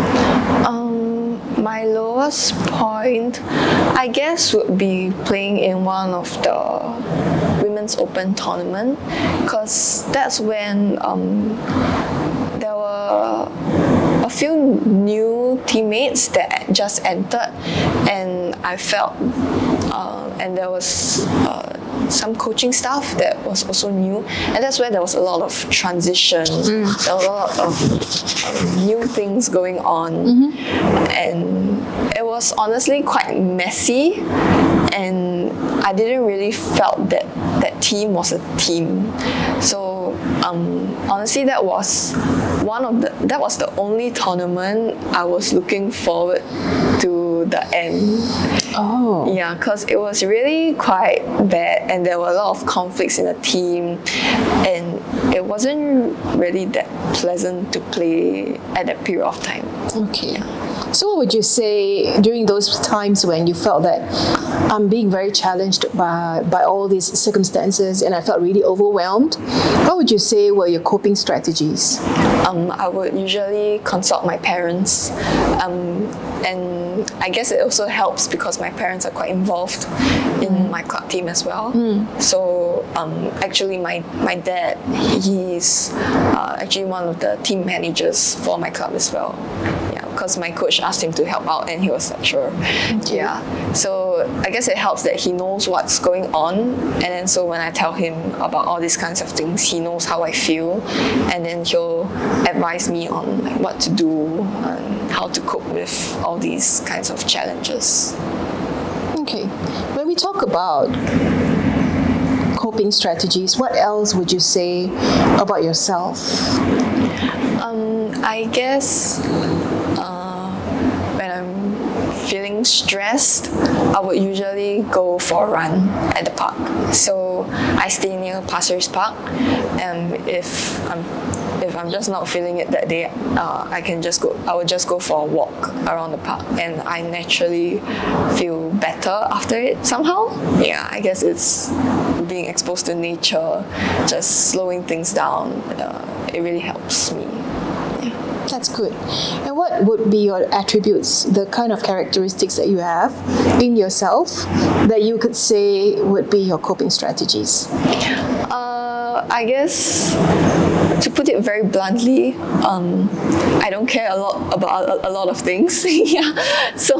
Um, my lowest point, I guess, would be playing in one of the women's open tournament, because that's when um, there were a few new teammates that just entered, and I felt, uh, and there was. Uh, some coaching staff that was also new, and that's where there was a lot of transition. There was a lot of um, new things going on, and it was honestly quite messy. And I didn't really felt that that team was a team. So um, honestly, that was one of the that was the only tournament I was looking forward to the end. Oh. Yeah, because it was really quite bad, and there were a lot of conflicts in the team, and it wasn't really that pleasant to play at that period of time. Okay. So, what would you say during those times when you felt that I'm being very challenged by, by all these circumstances and I felt really overwhelmed? What would you say were your coping strategies? Um, I would usually consult my parents, um, and I guess it also helps because my parents are quite involved in my club team as well. So um, actually, my my dad he's uh, actually one of the team managers for my club as well. Yeah, because my coach asked him to help out, and he was like, sure. Yeah. So I guess it helps that he knows what's going on, and then so when I tell him about all these kinds of things, he knows how I feel, and then he'll advise me on like, what to do and how to cope with all these kinds of challenges. Okay. When we talk about coping strategies, what else would you say about yourself? Um, I guess feeling stressed, I would usually go for a run at the park. So I stay near Pasir Ris Park, and if I'm if I'm just not feeling it that day, uh, I can just go. I would just go for a walk around the park, and I naturally feel better after it somehow. Yeah, I guess it's being exposed to nature, just slowing things down. Uh, it really helps me. That's good. And what would be your attributes, the kind of characteristics that you have in yourself that you could say would be your coping strategies? Uh, I guess to put it very bluntly, um, I don't care a lot about a, a lot of things. yeah. So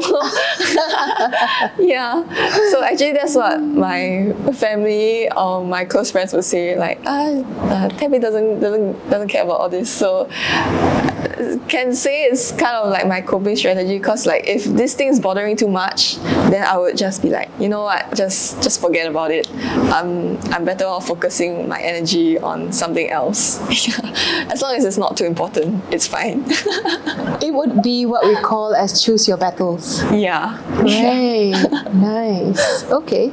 yeah. So actually, that's what my family or my close friends would say. Like, ah, uh, Tabby doesn't doesn't doesn't care about all this. So can say it's kind of like my coping strategy because like if this thing is bothering too much then I would just be like you know what? Just just forget about it. I'm I'm better off focusing my energy on something else. As long as it's not too important it's fine. It would be what we call as choose your battles. Yeah. Right. Nice. Okay.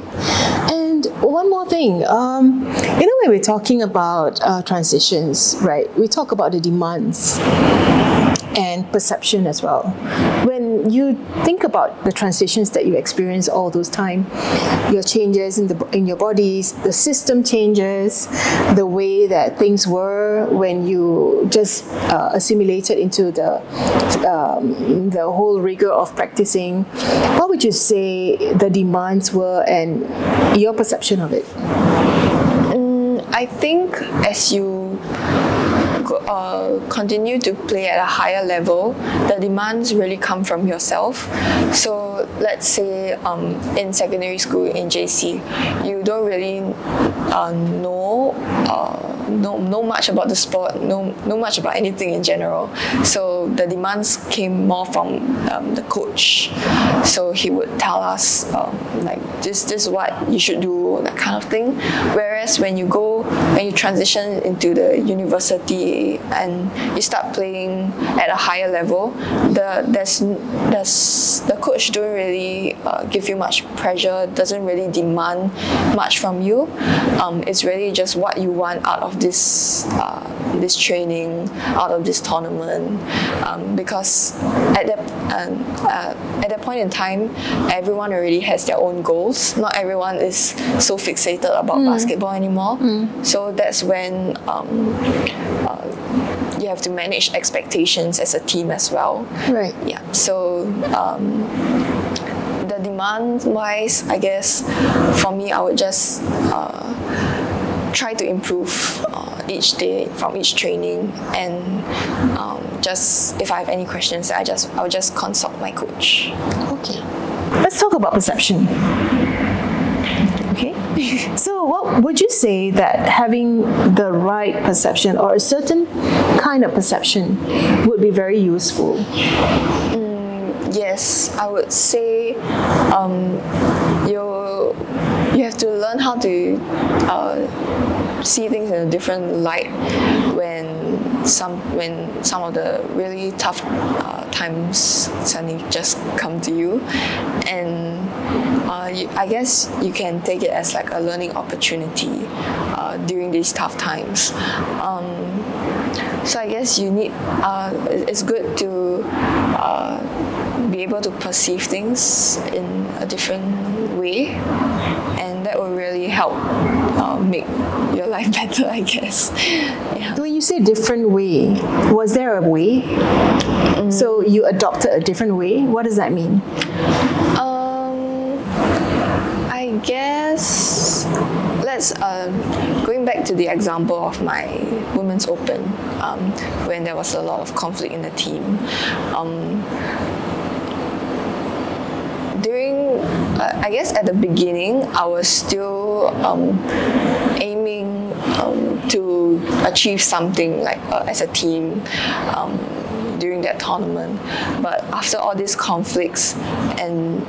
And one more thing. Um, you know when we're talking about uh, transitions right? We talk about the demands and perception as well. When you think about the transitions that you experience all those time, your changes in the in your bodies, the system changes, the way that things were when you just uh, assimilated into the um, the whole rigor of practicing. What would you say the demands were and your perception of it? Mm, I think as you uh, continue to play at a higher level, the demands really come from yourself. So let's say um, in secondary school, in JC, you don't really uh, know, uh, know know much about the sport, know, know much about anything in general. So the demands came more from um, the coach. So he would tell us um, like this, this is what you should do, that kind of thing. Whereas when you go, when you transition into the university and you start playing at a higher level, the there's there's the coach don't really uh, give you much pressure, doesn't really demand much from you. Um, it's really just what you want out of this uh, this training, out of this tournament, um, because at that um, uh, at that point in time, everyone already has their own goals. Not everyone is so fixated about mm. basketball anymore. Mm. So that's when um, uh, you have to manage expectations as a team as well. Right. Yeah. So um, the demand wise, I guess for me, I would just uh, try to improve uh, each day from each training and um, just if I have any questions, I just I will just consult my coach. Okay. Let's talk about perception. Okay. so, what would you say that having the right perception or a certain kind of perception would be very useful? Mm, yes, I would say um, you you have to learn how to uh, see things in a different light when some when some of the really tough uh, times suddenly just come to you. And uh, you, I guess you can take it as like a learning opportunity uh, during these tough times. Um, so I guess you need uh, it's good to uh, be able to perceive things in a different way and that will really help uh, make your life better I guess yeah. when you say different way was there a way mm. so you adopted a different way what does that mean um, I guess let's uh, going back to the example of my women's open um, when there was a lot of conflict in the team um, during uh, I guess at the beginning I was still um, aiming um, to achieve something like uh, as a team um, during that tournament. But after all these conflicts and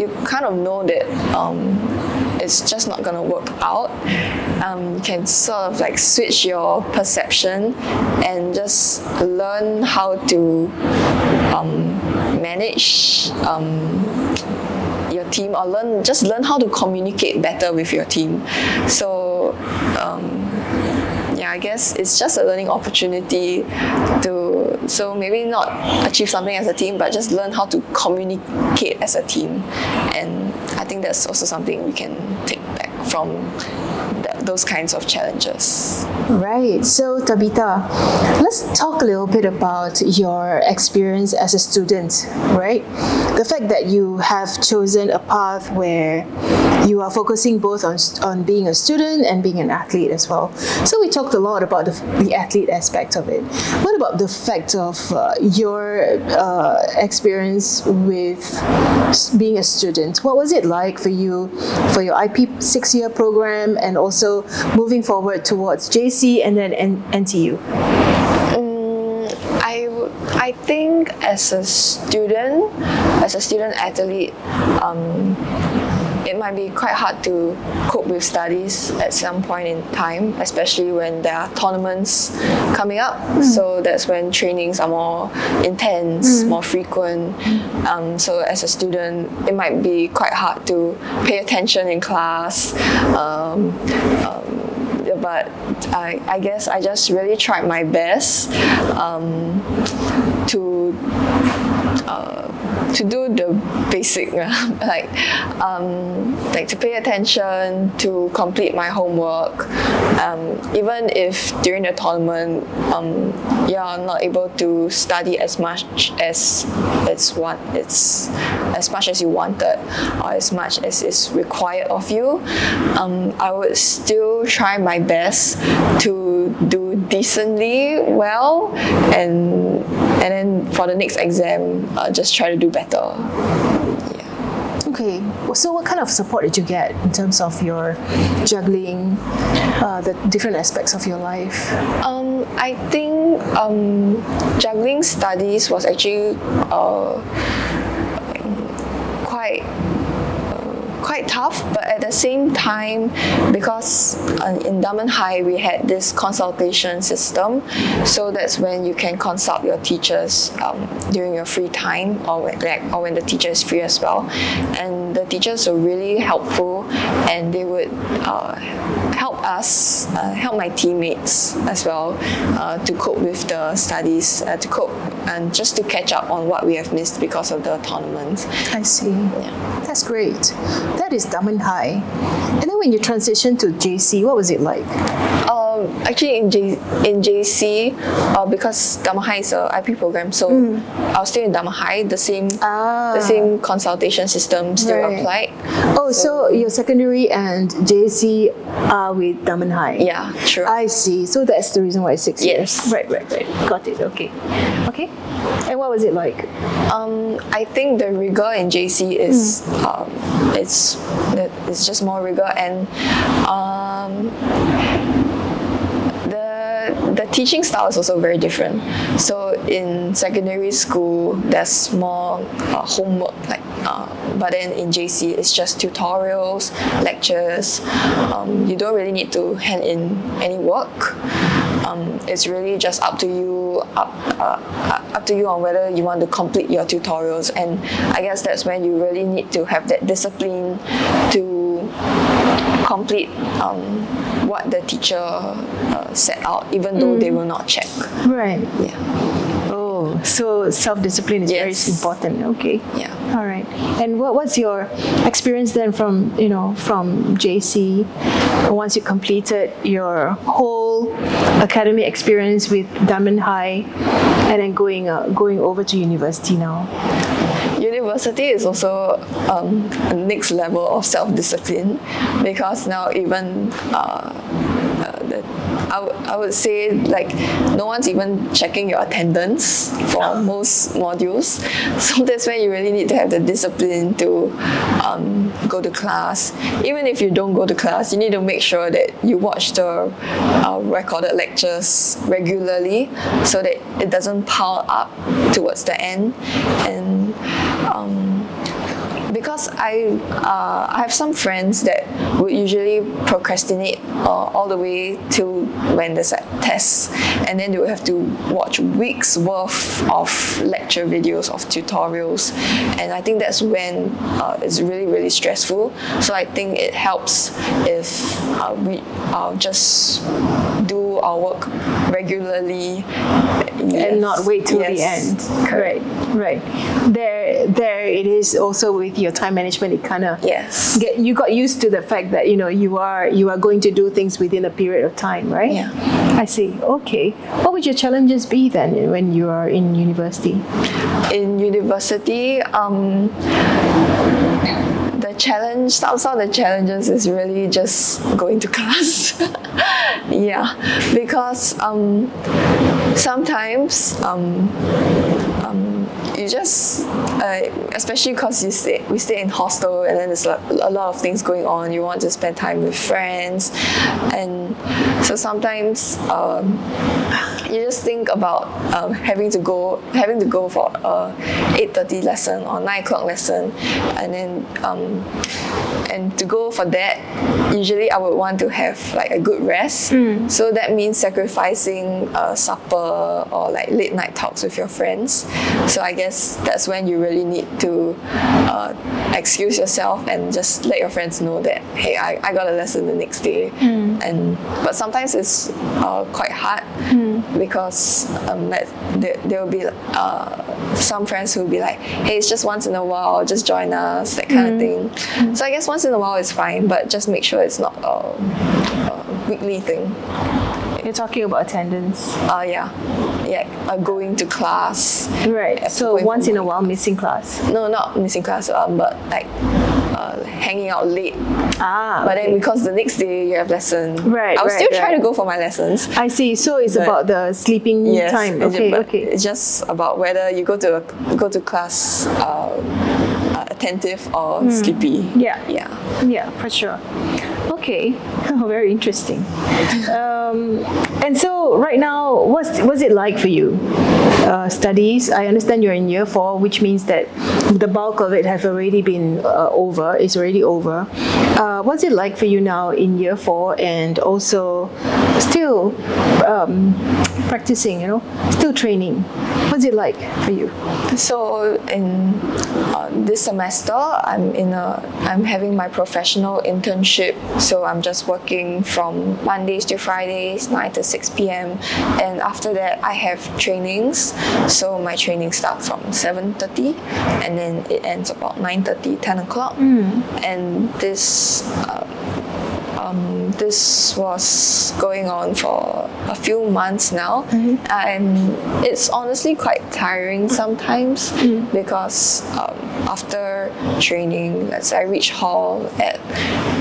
you kind of know that um, it's just not going to work out. Um, you can sort of like switch your perception and just learn how to um, manage um, your team or learn just learn how to communicate better with your team. So um, I guess it's just a learning opportunity to so maybe not achieve something as a team but just learn how to communicate as a team. And I think that's also something we can take back from those kinds of challenges. Right. So, Tabitha, let's talk a little bit about your experience as a student, right? The fact that you have chosen a path where you are focusing both on, on being a student and being an athlete as well. So, we talked a lot about the, the athlete aspect of it. What about the fact of uh, your uh, experience with being a student? What was it like for you for your IP six year program and also moving forward towards JC and then N- NTU? I, w- I think as a student, as a student athlete, um, it might be quite hard to cope with studies at some point in time, especially when there are tournaments coming up. So that's when trainings are more intense, more frequent. Um, so as a student, it might be quite hard to pay attention in class. Um, um, but I, I guess I just really tried my best um, to uh, to do the basic like um, like to pay attention to complete my homework. Um, even if during the tournament um, you're not able to study as much as it's what it's as much as you wanted or as much as is required of you um, I would still try my best to do decently well and and then for the next exam uh, just try to do better. Okay, so what kind of support did you get in terms of your juggling uh, the different aspects of your life? Um, I think um, juggling studies was actually uh, quite quite tough, but at the same time, because uh, in Dunman High we had this consultation system, so that's when you can consult your teachers um, during your free time or when, like, or when the teacher is free as well, and the teachers were really helpful, and they would uh, help us, uh, help my teammates as well uh, to cope with the studies, uh, to cope and just to catch up on what we have missed because of the tournament. I see. Yeah. That's great. That is Dunman High. And then when you transitioned to JC, what was it like? Um, actually, in J in JC, uh, because Dunman High is a IP program, so I was still in Dunman High. The same Ah. the same consultation system still Right. applied. Oh, so, your secondary and JC are with Dunman High? Yeah, true. I see. So that's the reason why it's six Yes. years. Right, right, right. Got it. Okay. Okay. And what was it like? Um, I think the rigor in JC is Hmm. um, it's it's just more rigor and um, the the teaching style is also very different. So in secondary school, there's more uh, homework like. Uh, but then in JC, it's just tutorials, lectures. Um, you don't really need to hand in any work. Um, it's really just up to you, up, uh, up to you on whether you want to complete your tutorials. And I guess that's when you really need to have that discipline to complete um, what the teacher uh, set out, even though they will not check. Right. Yeah. Oh, so self-discipline is Yes. very important. Okay. Yeah. All right. And what, what's your experience then from you know from JC once you completed your whole academic experience with Dunman High, and then going uh, going over to university now? University is also um, a next level of self-discipline because now even uh, I, would- would say like no one's even checking your attendance for most modules. So that's where you really need to have the discipline to um, go to class. Even if you don't go to class you need to make sure that you watch the uh, recorded lectures regularly so that it doesn't pile up towards the end. And um, because I uh, I have some friends that would usually procrastinate uh, all the way till when like tests, and then they would have to watch weeks worth of lecture videos of tutorials, and I think that's when uh, it's really really stressful. So I think it helps if uh, we uh, just do our work regularly and not wait till the Yes. end. Right, right. There, there it is also with your time management. It kind of Yes. get you got used to the fact that you know you are you are going to do things within a period of time, right? Yeah. I see. Okay. What would your challenges be then when you are in university? in university, um, the challenge, of the challenges is really just going to class. yeah, because um, sometimes um, you just, uh, especially because you stay, we stay in hostel and then there's a a lot of things going on. You want to spend time with friends, and so sometimes. Um, you just think about um, having to go having to go for a 8.30 lesson or 9 o'clock lesson and then um, and to go for that usually I would want to have like a good rest so that means sacrificing a supper or like late night talks with your friends so I guess that's when you really need to uh, excuse yourself and just let your friends know that hey I, I got a lesson the next day. And but sometimes it's uh, quite hard because um, that, there, there will be uh, some friends who will be like, hey, it's just once in a while, just join us, that kind of thing. So I guess once in a while is fine, but just make sure it's not a, a weekly thing. You're talking about attendance, Uh, yeah, yeah, uh, going to class. right? So once in a while, missing class. No, not missing class, um, but like uh, hanging out late. Ah, But then because the next day you have lesson, Right, I'll right, still try right. to go for my lessons. I see. So it's about the sleeping Yes, time. Okay, okay. It's just about whether you go to a, go to class uh, uh, attentive or sleepy. Hmm. Yeah. Yeah. Yeah, for sure. Okay, oh, very interesting. Um, and so, right now, what's what's it like for you? Uh, studies. I understand you're in year four, which means that the bulk of it has already been uh, over. It's already over. Uh, what's it like for you now in year four, and also still um, practicing? You know, still training. What's it like for you? So in uh, this semester, I'm in a I'm having my professional internship. So I'm just working from Mondays to Fridays, nine to six p.m. And after that, I have trainings. So my training starts from seven thirty, and then it ends about 9:30, 10 o'clock. And this. Uh, um, this was going on for a few months now, and it's honestly quite tiring sometimes because um, after training, let's say I reach hall at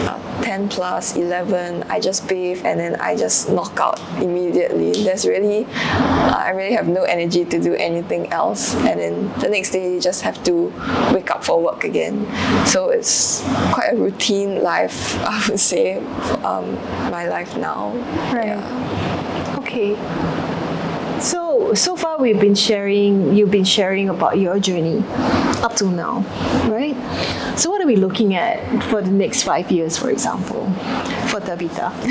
uh, 10 plus 11, I just bathe and then I just knock out immediately. There's really, uh, I really have no energy to do anything else, and then the next day you just have to wake up for work again. So it's quite a routine life, I would say, um, my life now. Right. Yeah. Okay. So so far we've been sharing you've been sharing about your journey up till now, right? So what are we looking at for the next five years, for example, for Tabitha?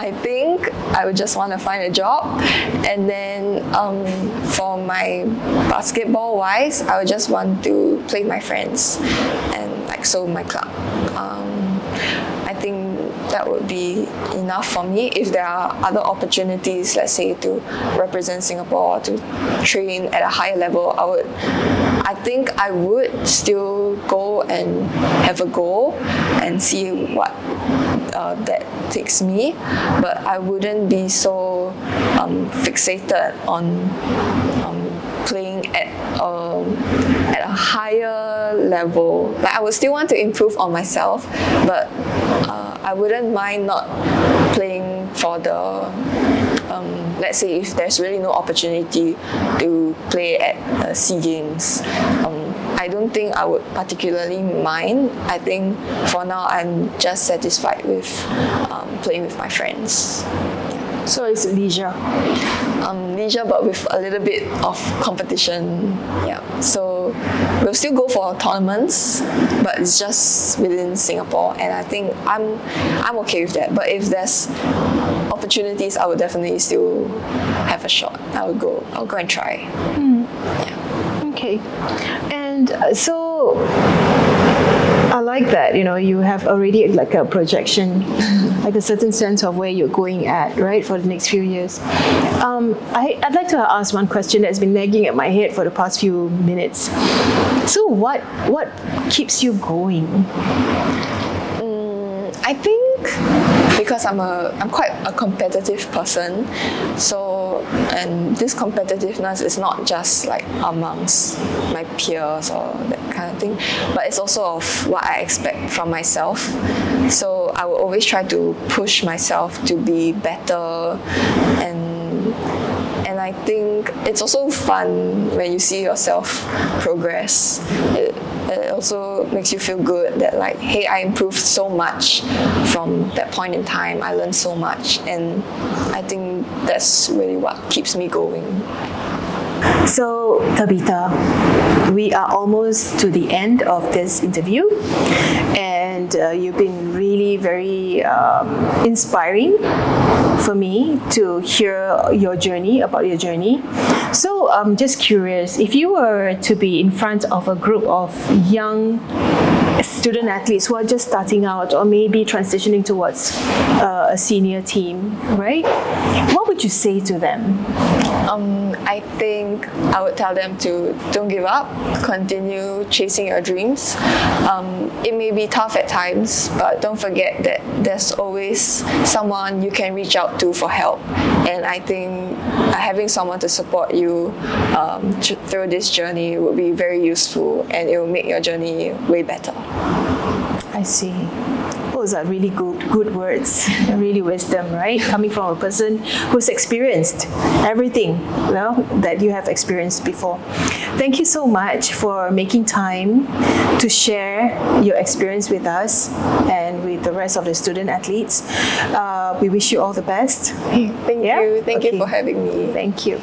I think I would just want to find a job, and then um, for my basketball wise, I would just want to play with my friends and like so my club. Um, that would be enough for me. If there are other opportunities, let's say to represent Singapore, or to train at a higher level, I would. I think I would still go and have a goal and see what uh, that takes me, but I wouldn't be so um, fixated on um, playing at higher level. Like I would still want to improve on myself, but uh, I wouldn't mind not playing for the. Um, let's say if there's really no opportunity to play at uh, Sea Games, um, I don't think I would particularly mind. I think for now I'm just satisfied with um, playing with my friends. So it's leisure. Um, leisure, but with a little bit of competition. Yeah. So we'll still go for tournaments, but it's just within Singapore, and I think I'm I'm okay with that. But if there's opportunities, I would definitely still have a shot. I would go. I'll go and try. Yeah. Okay. And uh, so I like that. You know, you have already like a projection, like a certain sense of where you're going at, right, for the next few years. Um, I, I'd like to ask one question that's been nagging at my head for the past few minutes. So, what what keeps you going? I think because I'm a I'm quite a competitive person, so and this competitiveness is not just like amongst my peers or kind of thing, but it's also of what I expect from myself. So I will always try to push myself to be better and and I think it's also fun when you see yourself progress. It, it also makes you feel good that like, hey, I improved so much from that point in time. I learned so much, and I think that's really what keeps me going. So, Tabitha, we are almost to the end of this interview, and uh, you've been really very um, inspiring for me to hear your journey about your journey. So, I'm just curious if you were to be in front of a group of young student athletes who are just starting out or maybe transitioning towards uh, a senior team, right? What would you say to them? Um, I think I would tell them to don't give up, continue chasing your dreams. Um, it may be tough at times, but don't forget that there's always someone you can reach out to for help. And I think having someone to support you um, through this journey would be very useful and it will make your journey way better. I see. Those are really good, good words, really wisdom, right? Coming from a person who's experienced everything you know, that you have experienced before. Thank you so much for making time to share your experience with us and with the rest of the student athletes. Uh, we wish you all the best. Thank Yeah? you. Thank Okay. you for having me. Thank you.